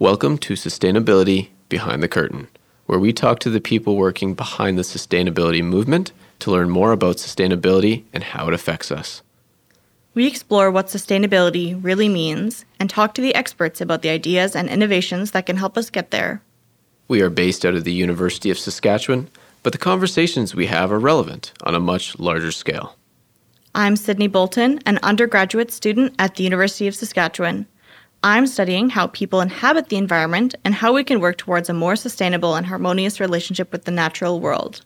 Welcome to Sustainability Behind the Curtain, where we talk to the people working behind the sustainability movement to learn more about sustainability and how it affects us. We explore what sustainability really means and talk to the experts about the ideas and innovations that can help us get there. We are based out of the University of Saskatchewan, but the conversations we have are relevant on a much larger scale. I'm Sydney Bolton, an undergraduate student at the University of Saskatchewan. I'm studying how people inhabit the environment and how we can work towards a more sustainable and harmonious relationship with the natural world.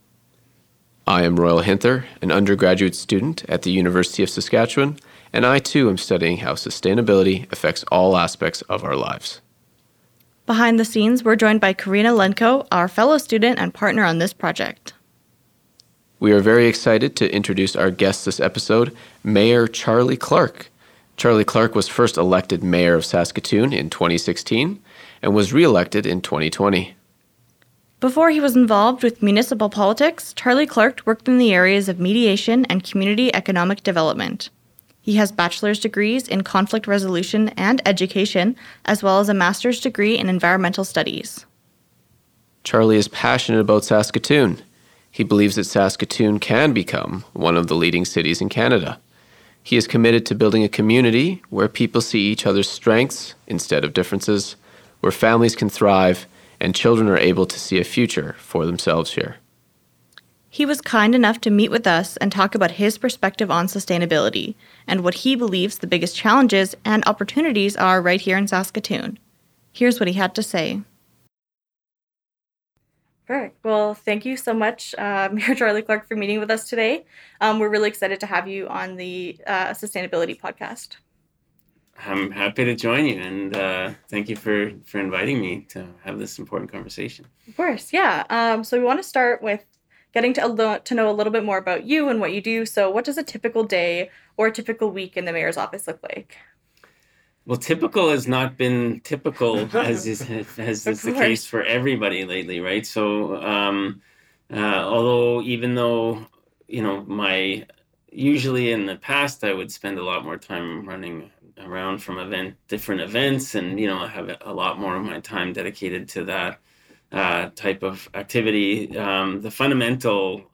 I am Royal Hinther, an undergraduate student at the University of Saskatchewan, and I too am studying how sustainability affects all aspects of our lives. Behind the scenes, we're joined by Karina Lenko, our fellow student and partner on this project. We are very excited to introduce our guest this episode, Mayor Charlie Clark. Charlie Clark was first elected mayor of Saskatoon in 2016 and was re-elected in 2020. Before he was involved with municipal politics, Charlie Clark worked in the areas of mediation and community economic development. He has bachelor's degrees in conflict resolution and education, as well as a master's degree in environmental studies. Charlie is passionate about Saskatoon. He believes that Saskatoon can become one of the leading cities in Canada. He is committed to building a community where people see each other's strengths instead of differences, where families can thrive, and children are able to see a future for themselves here. He was kind enough to meet with us and talk about his perspective on sustainability and what he believes the biggest challenges and opportunities are right here in Saskatoon. Here's what he had to say. Perfect. Well, thank you so much, uh, Mayor Charlie Clark, for meeting with us today. Um, we're really excited to have you on the uh, Sustainability Podcast. I'm happy to join you, and uh, thank you for for inviting me to have this important conversation. Of course, yeah. Um, so we want to start with getting to lo- to know a little bit more about you and what you do. So, what does a typical day or a typical week in the mayor's office look like? Well, typical has not been typical as is as is the case for everybody lately, right? So, um, uh, although even though you know my usually in the past I would spend a lot more time running around from event different events, and you know I have a lot more of my time dedicated to that uh, type of activity. Um, the fundamental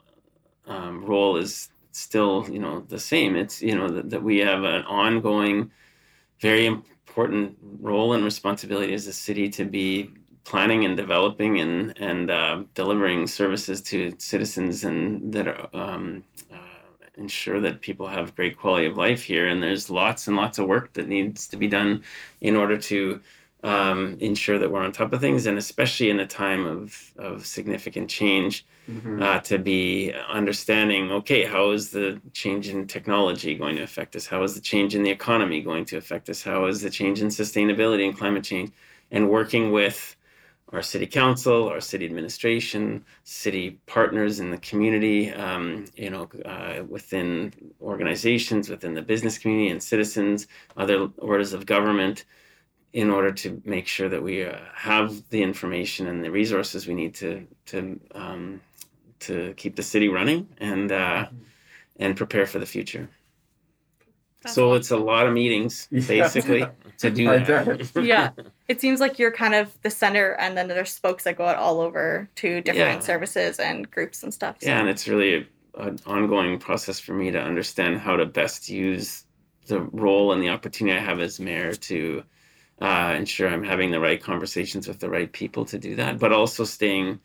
um, role is still you know the same. It's you know that, that we have an ongoing very important role and responsibility as a city to be planning and developing and and uh, delivering services to citizens and that um, uh, ensure that people have great quality of life here. And there's lots and lots of work that needs to be done in order to um, ensure that we're on top of things, and especially in a time of of significant change mm-hmm. uh, to be understanding okay how is the change in technology going to affect us? How is the change in the economy going to affect us? How is the change in sustainability and climate change? And working with our city council, our city administration, city partners in the community, um, you know, uh, within organizations, within the business community and citizens, other orders of government, in order to make sure that we uh, have the information and the resources we need to to um, to keep the city running and uh, mm-hmm. and prepare for the future. That's so awesome. it's a lot of meetings basically yeah. to do that. yeah, it seems like you're kind of the center, and then there's spokes that go out all over to different yeah. services and groups and stuff. So. Yeah, and it's really an ongoing process for me to understand how to best use the role and the opportunity I have as mayor to uh, ensure I'm having the right conversations with the right people to do that, but also staying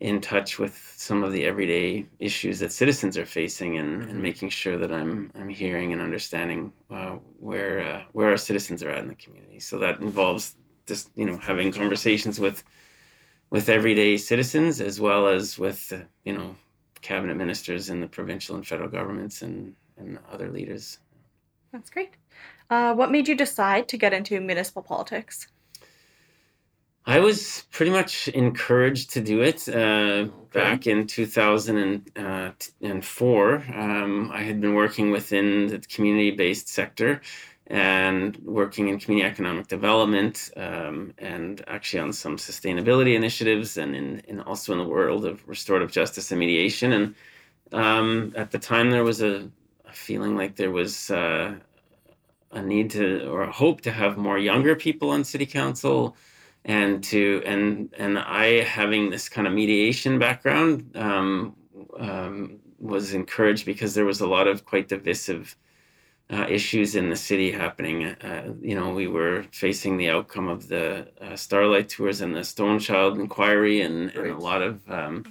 in touch with some of the everyday issues that citizens are facing and, mm-hmm. and making sure that I'm I'm hearing and understanding uh, where uh, where our citizens are at in the community. So that involves just you know having conversations with with everyday citizens as well as with uh, you know cabinet ministers in the provincial and federal governments and and other leaders. That's great. Uh, what made you decide to get into municipal politics? I was pretty much encouraged to do it uh, okay. back in 2004. Uh, um, I had been working within the community based sector and working in community economic development um, and actually on some sustainability initiatives and in, in, also in the world of restorative justice and mediation. And um, at the time, there was a, a feeling like there was uh, a need to or a hope to have more younger people on city council and to and and I having this kind of mediation background um, um, was encouraged because there was a lot of quite divisive uh, issues in the city happening. Uh, you know, we were facing the outcome of the uh, Starlight tours and the Stonechild inquiry, and, right. and a lot of um,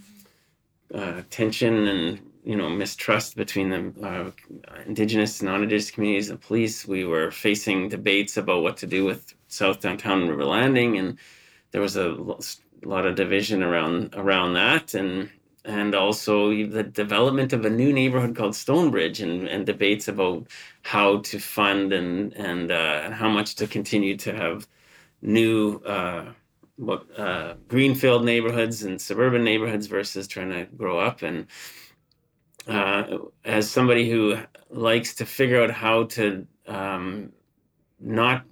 uh, tension and you know mistrust between the uh, indigenous and non-indigenous communities and police. We were facing debates about what to do with South Downtown River Landing, and there was a lot of division around around that, and and also the development of a new neighborhood called Stonebridge, and, and debates about how to fund and and uh, how much to continue to have new uh, what uh, greenfield neighborhoods and suburban neighborhoods versus trying to grow up and uh, as somebody who likes to figure out how to um, not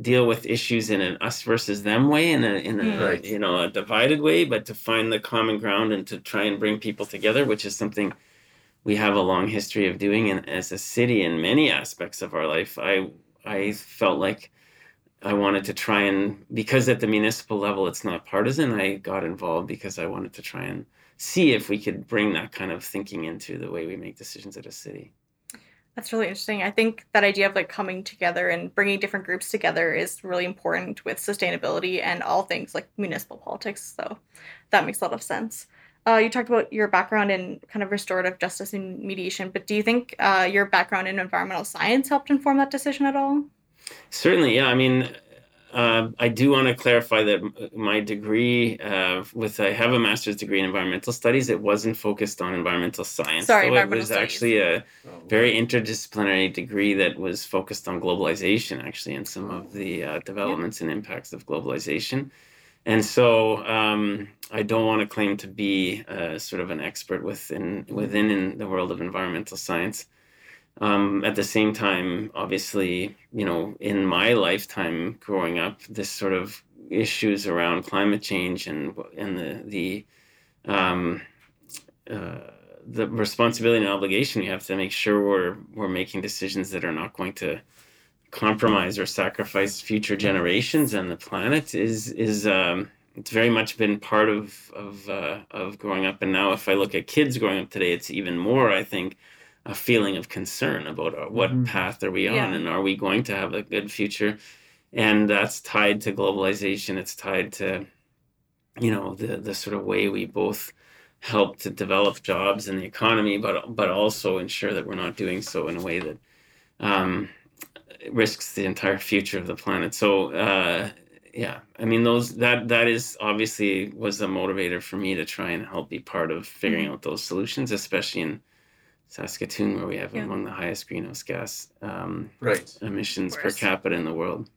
deal with issues in an us versus them way in a in a mm. right. you know a divided way but to find the common ground and to try and bring people together which is something we have a long history of doing and as a city in many aspects of our life i i felt like i wanted to try and because at the municipal level it's not partisan i got involved because i wanted to try and see if we could bring that kind of thinking into the way we make decisions at a city that's really interesting. I think that idea of like coming together and bringing different groups together is really important with sustainability and all things like municipal politics. So that makes a lot of sense. Uh, you talked about your background in kind of restorative justice and mediation, but do you think uh, your background in environmental science helped inform that decision at all? Certainly, yeah. I mean, uh, I do want to clarify that my degree uh, with I have a master's degree in environmental studies. It wasn't focused on environmental science. Sorry, so it was studies. actually a very interdisciplinary degree that was focused on globalization, actually, and some of the uh, developments yeah. and impacts of globalization. And so um, I don't want to claim to be uh, sort of an expert within within in the world of environmental science. Um, at the same time, obviously, you know, in my lifetime growing up, this sort of issues around climate change and and the the um, uh, the responsibility and obligation we have to make sure we're we're making decisions that are not going to compromise or sacrifice future generations and the planet is is um, it's very much been part of of uh, of growing up. And now if I look at kids growing up today it's even more I think a feeling of concern about our, uh, what mm-hmm. path are we on yeah. and are we going to have a good future and that's tied to globalization it's tied to you know the the sort of way we both help to develop jobs in the economy but but also ensure that we're not doing so in a way that um, risks the entire future of the planet so uh, yeah i mean those that that is obviously was a motivator for me to try and help be part of figuring mm-hmm. out those solutions especially in Saskatoon, where we have yeah. among the highest greenhouse gas um, right. emissions per capita in the world.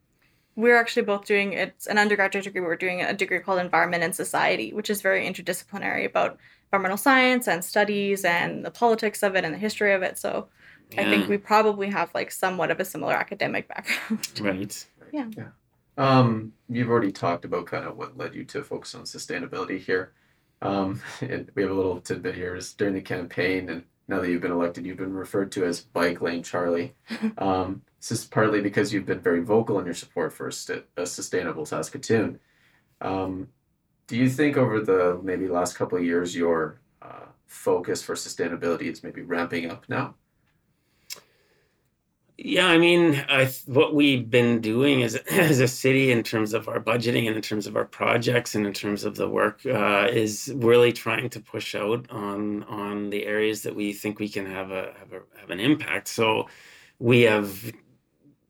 We're actually both doing it's an undergraduate degree. We're doing a degree called Environment and Society, which is very interdisciplinary about environmental science and studies and the politics of it and the history of it. So yeah. I think we probably have like somewhat of a similar academic background. Right. Yeah. Yeah. Um, you've already talked about kind of what led you to focus on sustainability here. Um, and we have a little tidbit here is during the campaign and now that you've been elected, you've been referred to as Bike Lane Charlie. Um, this is partly because you've been very vocal in your support for a, st- a sustainable Saskatoon. Um, do you think over the maybe last couple of years your uh, focus for sustainability is maybe ramping up now? Yeah, I mean, I, what we've been doing as, as a city in terms of our budgeting and in terms of our projects and in terms of the work uh, is really trying to push out on on the areas that we think we can have a have, a, have an impact. So we have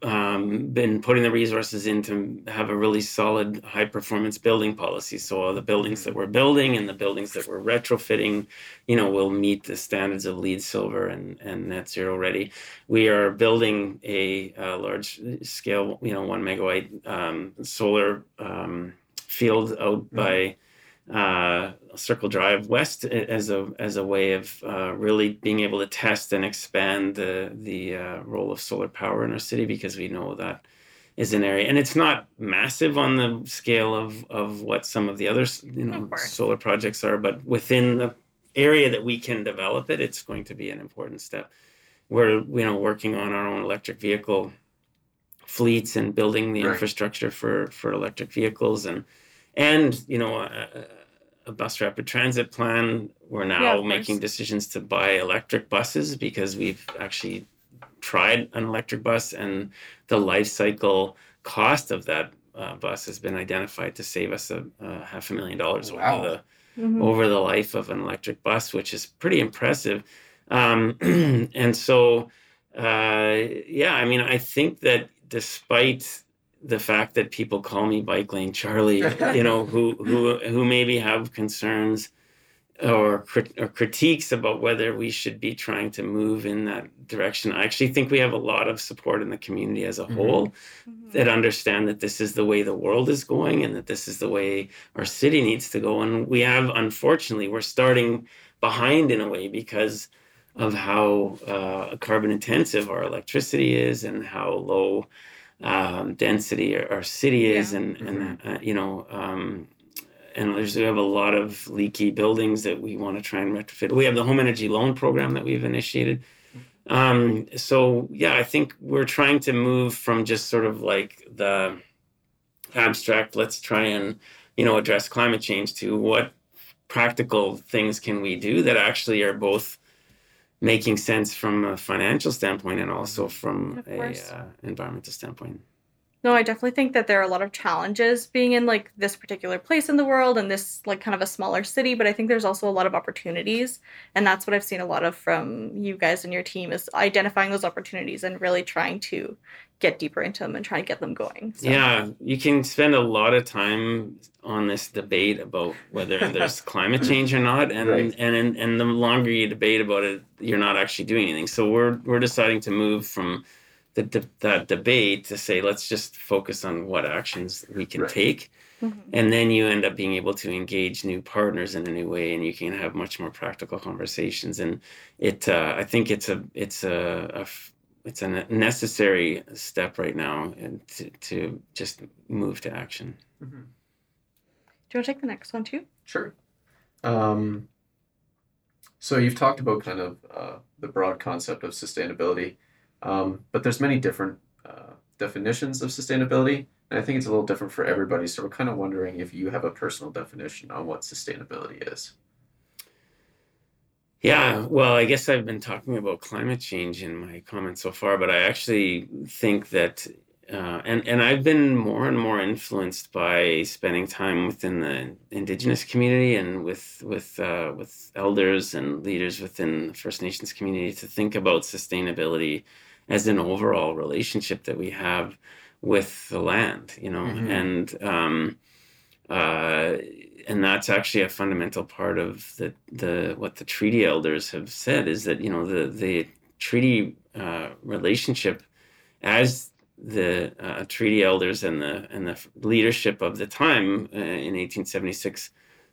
um, been putting the resources in to have a really solid high performance building policy. So all the buildings that we're building and the buildings that we're retrofitting, you know, will meet the standards of LEED Silver and, and net zero ready. We are building a, a large scale, you know, one megawatt um, solar um, field out mm-hmm. by uh, Circle Drive West as a as a way of uh, really being able to test and expand the the uh, role of solar power in our city because we know that is an area and it's not massive on the scale of of what some of the other you know solar projects are but within the area that we can develop it it's going to be an important step we're you know working on our own electric vehicle fleets and building the Right. infrastructure for for electric vehicles and and you know a, a bus rapid transit plan. We're now Yeah, making course. decisions to buy electric buses because we've actually tried an electric bus and the life cycle cost of that uh, bus has been identified to save us a, a half a million dollars Wow. over the Mhm. over the life of an electric bus, which is pretty impressive. Um, and so, uh, yeah, I mean, I think that despite the fact that people call me Bike Lane Charlie, you know, who who who maybe have concerns or crit- or critiques about whether we should be trying to move in that direction, I actually think we have a lot of support in the community as a Mhm. whole Mhm. that understand that this is the way the world is going and that this is the way our city needs to go. And we have, unfortunately, we're starting behind in a way because of how uh, carbon intensive our electricity is and how low um, density our, our city is. Yeah. And, and uh, you know, um, and there's, we have a lot of leaky buildings that we want to try and retrofit. We have the home energy loan program that we've initiated. Um, so yeah, I think we're trying to move from just sort of like the abstract, let's try and, you know, address climate change to what practical things can we do that actually are both making sense from a financial standpoint and also from Of a uh, environmental standpoint. No, I definitely think that there are a lot of challenges being in like this particular place in the world and this like kind of a smaller city, but I think there's also a lot of opportunities. And that's what I've seen a lot of from you guys and your team is identifying those opportunities and really trying to get deeper into them and try to get them going. So, Yeah, you can spend a lot of time on this debate about whether there's climate change or not, and Right. and and and the longer you debate about it, you're not actually doing anything. So we're we're deciding to move from the, the that debate to say let's just focus on what actions we can Right. take, Mhm. and then you end up being able to engage new partners in a new way, and you can have much more practical conversations. And it, uh, I think it's a it's a, a f- it's a necessary step right now, and to to just move to action. Mhm. Do you want to take the next one too? Sure. Um, so you've talked about kind of uh, the broad concept of sustainability, um, but there's many different uh, definitions of sustainability, and I think it's a little different for everybody. So we're kind of wondering if you have a personal definition on what sustainability is. Yeah, well, I guess I've been talking about climate change in my comments so far, but I actually think that, uh, and and I've been more and more influenced by spending time within the Indigenous community and with with uh, with elders and leaders within the First Nations community to think about sustainability as an overall relationship that we have with the land, you know, Mhm. and um, uh, and that's actually a fundamental part of the the what the treaty elders have said is that you know the the treaty uh, relationship as the uh, treaty elders and the and the leadership of the time uh, in 1876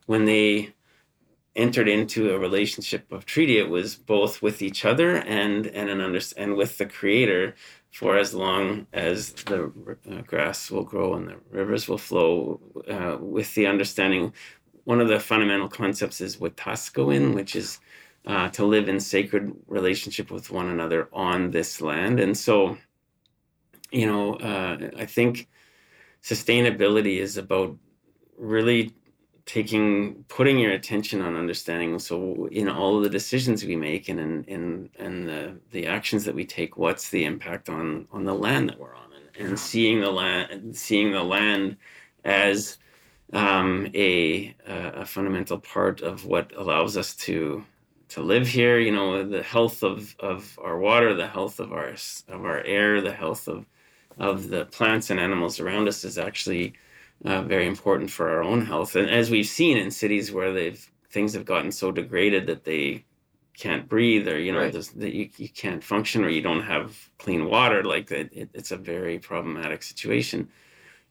when they entered into a relationship of treaty it was both with each other and and an under, and with the creator for as long as the uh, grass will grow and the rivers will flow uh, with the understanding one of the fundamental concepts is wetaskowin which is uh, to live in sacred relationship with one another on this land. And so you know uh, i think sustainability is about really taking putting your attention on understanding so in all of the decisions we make and in in and the the actions that we take what's the impact on on the land that we're on? And, and seeing the land seeing the land as um, a a fundamental part of what allows us to to live here you know the health of of our water the health of our of our air the health of of the plants and animals around us is actually uh, very important for our own health. And as we've seen in cities where they've things have gotten so degraded that they can't breathe, or you know, Right. there's- that you, you can't function, or you don't have clean water, like that, it, it's a very problematic situation.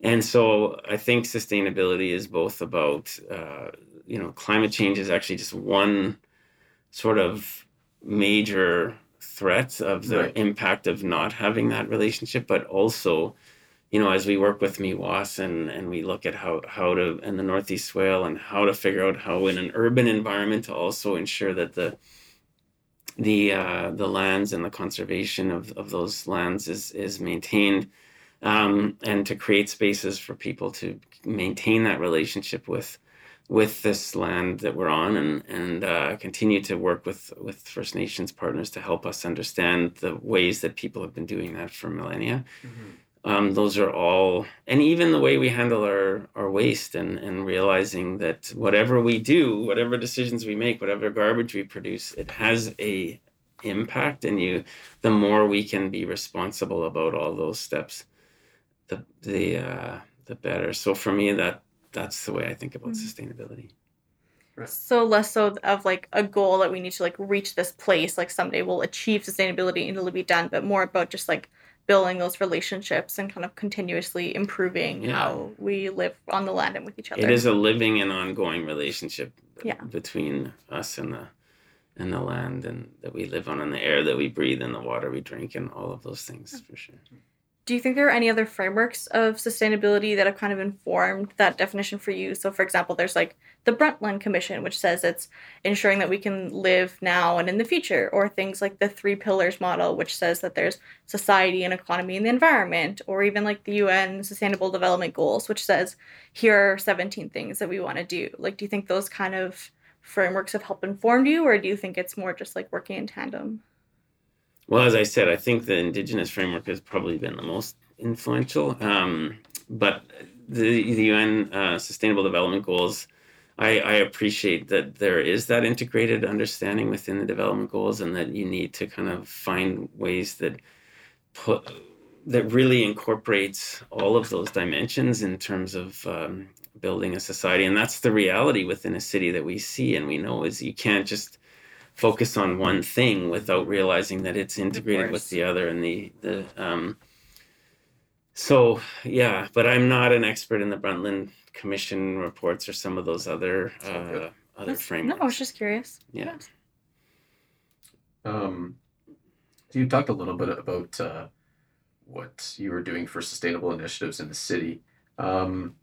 And so I think sustainability is both about, uh, you know, climate change is actually just one sort of major threat of the Right. impact of not having that relationship, but also you know, as we work with Meewasin and, and we look at how, how to, and the Northeast Swale and how to figure out how in an urban environment to also ensure that the, the, uh, the lands and the conservation of, of those lands is, is maintained. um, and to create spaces for people to maintain that relationship with with this land that we're on and and uh, continue to work with with First Nations partners to help us understand the ways that people have been doing that for millennia. Mm-hmm. Um, those are all, and even the way we handle our, our waste and, and realizing that whatever we do, whatever decisions we make, whatever garbage we produce, it has a impact. And you, the more we can be responsible about all those steps, the the uh, the better. So for me, that that's the way I think about mm-hmm. sustainability. So less so of like a goal that we need to like reach this place, like someday we'll achieve sustainability and it'll be done, but more about just like building those relationships and kind of continuously improving yeah. how we live on the land and with each other. It is a living and ongoing relationship yeah. between us and the and the land and that we live on and the air that we breathe and the water we drink and all of those things for sure. Do you think there are any other frameworks of sustainability that have kind of informed that definition for you? So, for example, there's like the Brundtland Commission, which says it's ensuring that we can live now and in the future, or things like the Three Pillars model, which says that there's society and economy and the environment, or even like the UN Sustainable Development Goals, which says here are 17 things that we want to do. Like, do you think those kind of frameworks have helped inform you, or do you think it's more just like working in tandem? Well, as I said, I think the indigenous framework has probably been the most influential. Um, but the, the UN uh, Sustainable Development Goals, I, I, appreciate that there is that integrated understanding within the development goals, and that you need to kind of find ways that put that really incorporates all of those dimensions in terms of um, building a society. And that's the reality within a city that we see and we know is you can't just focus on one thing without realizing that it's integrated with the other and the the um so yeah but i'm not an expert in the brundtland commission reports or some of those other uh other That's, frameworks no i was just curious. Yeah. Um so you talked a little bit about uh what you were doing for sustainable initiatives in the city. Um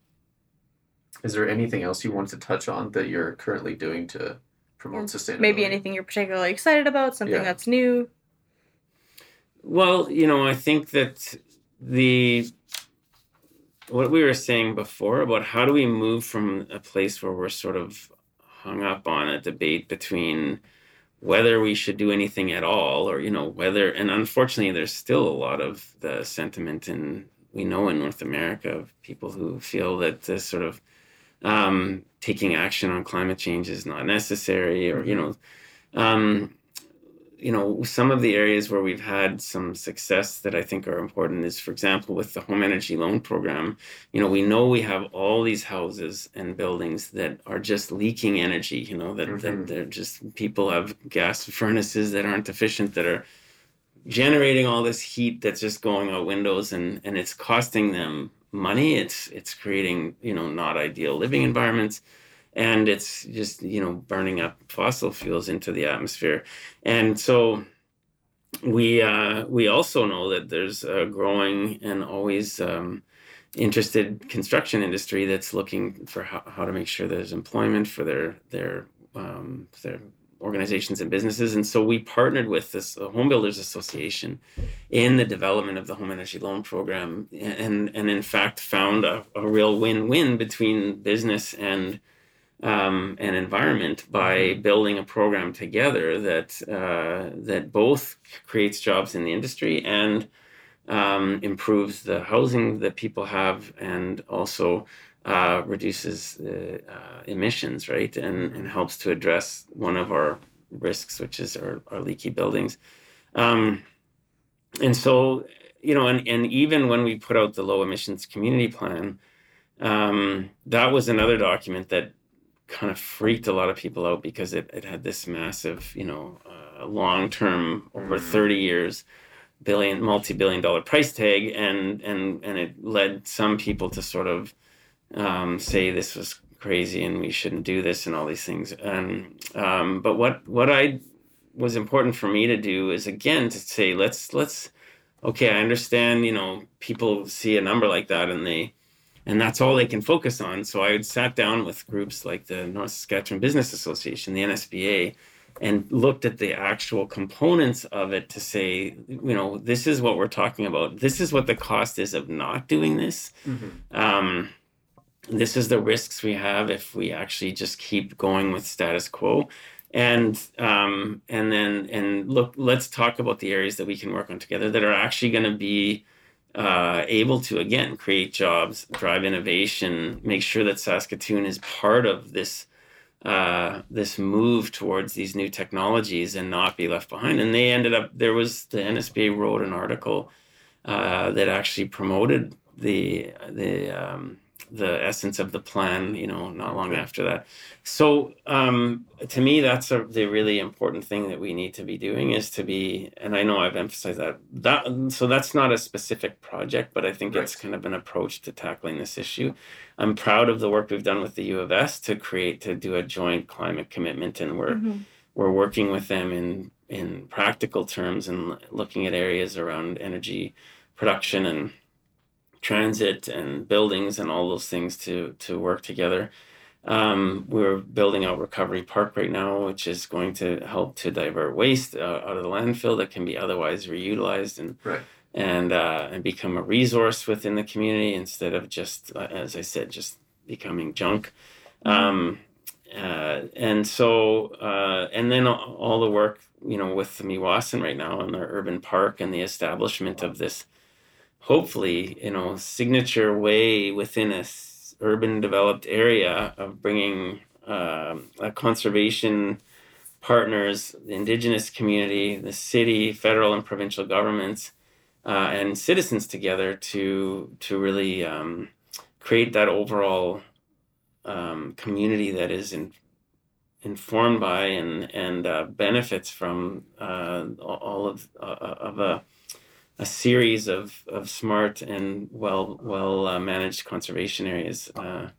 is there anything else you want to touch on that you're currently doing to promote sustainability. Maybe anything you're particularly excited about, something yeah. that's new. Well, you know, I think that the what we were saying before about how do we move from a place where we're sort of hung up on a debate between whether we should do anything at all or you know whether and unfortunately there's still a lot of the sentiment in we know in North America of people who feel that this sort of um, taking action on climate change is not necessary, or you mm-hmm. know, um, you know, some of the areas where we've had some success that I think are important is, for example, with the home energy loan program. You know, we know we have all these houses and buildings that are just leaking energy. You know, that, mm-hmm. that they're just people have gas furnaces that aren't efficient that are generating all this heat that's just going out windows and and it's costing them money. It's it's creating you know not ideal living environments, and it's just you know burning up fossil fuels into the atmosphere, and so we uh, we also know that there's a growing and always um, interested construction industry that's looking for how, how to make sure there's employment for their their um, their organizations and businesses. And so we partnered with this Home Builders Association in the development of the home energy loan program, and and in fact found a, a real win-win between business and um, and environment by mm-hmm. building a program together that uh, that both creates jobs in the industry and um, improves the housing that people have, and also uh, reduces uh, emissions, right, and, and helps to address one of our risks, which is our, our leaky buildings. Um, and so, you know, and, and even when we put out the low emissions community plan, um, that was another document that kind of freaked a lot of people out because it, it had this massive, you know, uh, long term, over mm. 30 years, billion, multi billion dollar price tag. And, and, and it led some people to sort of um, say this was crazy and we shouldn't do this and all these things. And um, but what what I was important for me to do is again to say let's let's okay I understand you know people see a number like that and they and that's all they can focus on. So I would sat down with groups like the North Saskatchewan Business Association, the NSBA, and looked at the actual components of it to say, you know, this is what we're talking about. This is what the cost is of not doing this. Mm-hmm. Um, this is the risks we have if we actually just keep going with status quo. And um, and then and look let's talk about the areas that we can work on together that are actually going to be uh, able to again create jobs drive innovation make sure that saskatoon is part of this uh, this move towards these new technologies and not be left behind. And they ended up there was the nsba wrote an article uh, that actually promoted the the um, the essence of the plan you know not long after that so um, to me that's a, the really important thing that we need to be doing is to be and i know i've emphasized that that so that's not a specific project but i think right. it's kind of an approach to tackling this issue i'm proud of the work we've done with the u of s to create to do a joint climate commitment and we're mm-hmm. we're working with them in in practical terms and looking at areas around energy production and transit and buildings and all those things to to work together. Um, we're building out Recovery Park right now, which is going to help to divert waste uh, out of the landfill that can be otherwise reutilized and right. and uh, and become a resource within the community instead of just, uh, as I said, just becoming junk. Mm-hmm. Um, uh, and so uh, and then all the work you know with the Meewasin right now in the urban park and the establishment of this hopefully you know signature way within a s- urban developed area of bringing uh, a conservation partners the indigenous community the city federal and provincial governments uh, and citizens together to to really um, create that overall um, community that is in, informed by and and uh, benefits from uh, all of uh, of a a series of, of smart and well well uh, managed conservation areas uh,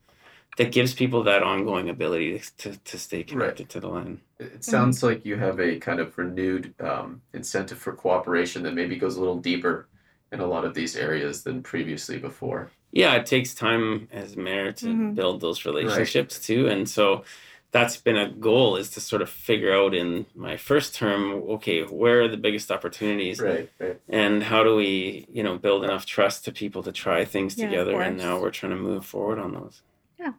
that gives people that ongoing ability to, to stay connected right. to the land. It sounds mm-hmm. like you have a kind of renewed um, incentive for cooperation that maybe goes a little deeper in a lot of these areas than previously before. Yeah, it takes time as mayor to mm-hmm. build those relationships right. too, and so that's been a goal is to sort of figure out in my first term okay where are the biggest opportunities? Right, right. and how do we you know build enough trust to people to try things yeah, together? And now we're trying to move forward on those. Yeah.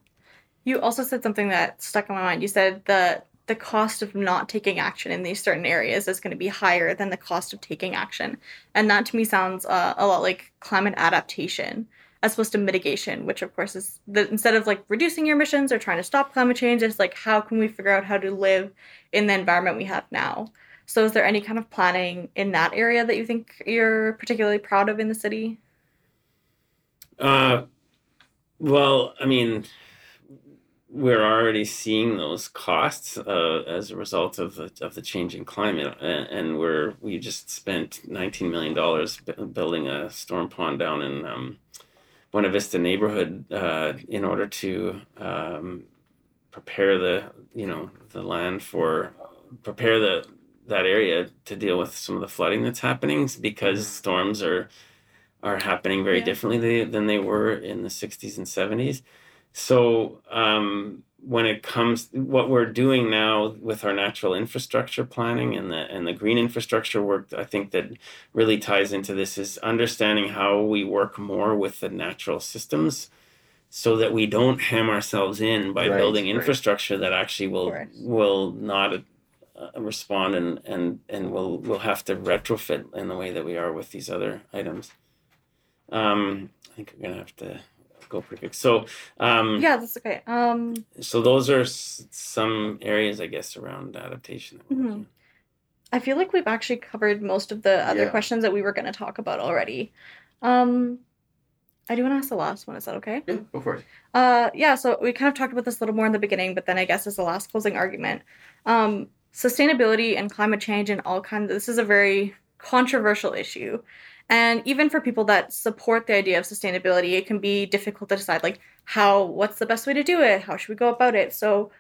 You also said something that stuck in my mind. You said the the cost of not taking action in these certain areas is going to be higher than the cost of taking action. And that to me sounds uh, a lot like climate adaptation as opposed to mitigation, which of course is the, instead of like reducing your emissions or trying to stop climate change, it's like how can we figure out how to live in the environment we have now. So, is there any kind of planning in that area that you think you're particularly proud of in the city? Uh, well, I mean, we're already seeing those costs uh, as a result of the of the changing climate, and, we're we just spent nineteen million dollars building a storm pond down in um, Buena Vista neighborhood uh, in order to um, prepare the you know the land for prepare the that area to deal with some of the flooding that's happening because mm-hmm. storms are are happening very yeah. differently than they were in the 60s and 70s so um, when it comes what we're doing now with our natural infrastructure planning and the and the green infrastructure work i think that really ties into this is understanding how we work more with the natural systems so that we don't ham ourselves in by right, building infrastructure right. that actually will will not uh, respond and and and we'll we'll have to retrofit in the way that we are with these other items um, i think we're gonna have to go pretty quick. So um, yeah, that's okay. Um, so those are s- some areas, I guess, around adaptation. Mm-hmm. I feel like we've actually covered most of the other yeah. questions that we were going to talk about already. Um, I do want to ask the last one. Is that okay? Yeah, go for it. Uh, yeah. So we kind of talked about this a little more in the beginning, but then I guess as the last closing argument, um, sustainability and climate change and all kinds. Of, this is a very controversial issue and even for people that support the idea of sustainability, it can be difficult to decide like how what's the best way to do it? How should we go about it? So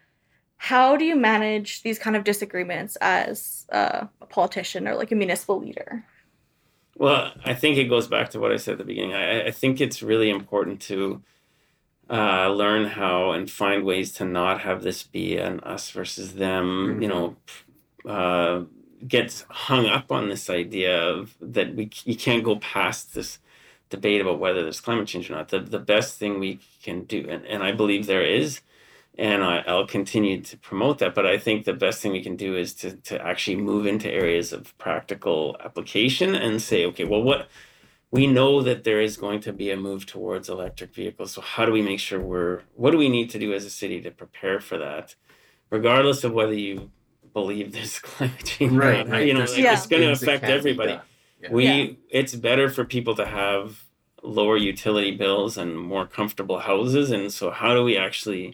how do you manage these kind of disagreements as uh, a politician or like a municipal leader? Well, I think it goes back to what I said at the beginning. I, I think it's really important to uh, learn how and find ways to not have this be an us versus them, mm-hmm. you know, uh, gets hung up on this idea of that we you can't go past this debate about whether there's climate change or not. The the best thing we can do, and, and I believe there is, and I, I'll continue to promote that. But I think the best thing we can do is to to actually move into areas of practical application and say, okay, well, what we know that there is going to be a move towards electric vehicles. So how do we make sure we're what do we need to do as a city to prepare for that, regardless of whether you believe there's climate change, Right, right. You know, like, Yeah. it's going to affect everybody. Yeah. We Yeah. it's better for people to have lower utility bills and more comfortable houses, and so how do we actually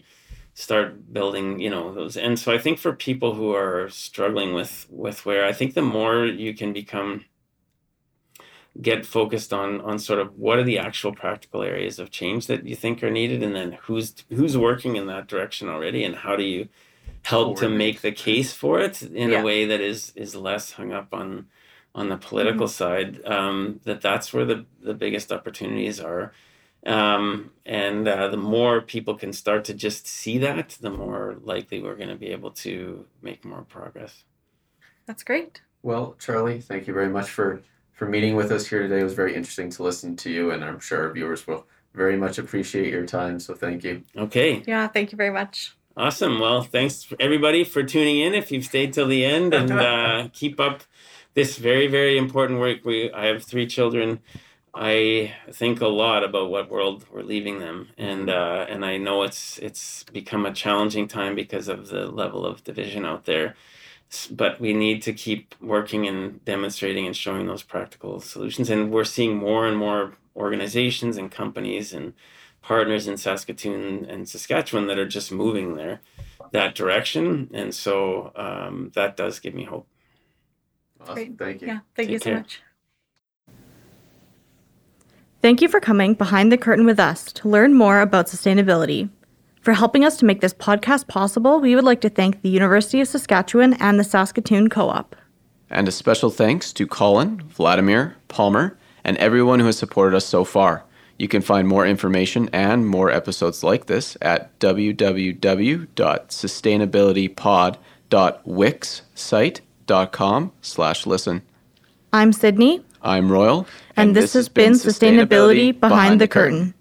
start building you know those and so i think for people who are struggling with with where i think the more you can become get focused on on sort of what are the actual practical areas of change that you think are needed and then who's who's working in that direction already and how do you help to make the case for it in Yeah. a way that is is less hung up on on the political side um, that that's where the the biggest opportunities are um, and uh, the more people can start to just see that the more likely we're going to be able to make more progress That's great. Well, Charlie, thank you very much for for meeting with us here today. It was very interesting to listen to you, and I'm sure our viewers will very much appreciate your time. So thank you. okay Yeah, thank you very much. Awesome. Well, thanks everybody for tuning in. If you've stayed till the end, and uh, keep up this very, very important work. We, I have three children. I think a lot about what world we're leaving them, and uh, and I know it's it's become a challenging time because of the level of division out there. But we need to keep working and demonstrating and showing those practical solutions. And we're seeing more and more organizations and companies and partners in Saskatoon and Saskatchewan that are just moving there that direction. And so um, that does give me hope. Awesome. Great. Thank you. Yeah, thank Take you so care. much. Thank you for coming behind the curtain with us to learn more about sustainability. For helping us to make this podcast possible, we would like to thank the University of Saskatchewan and the Saskatoon Co op. And a special thanks to Colin, Vladimir, Palmer, and everyone who has supported us so far. You can find more information and more episodes like this at www.sustainabilitypod.wixsite.com slash listen. I'm Sydney, I'm Royal. and, this, has been Sustainability Behind, the curtain.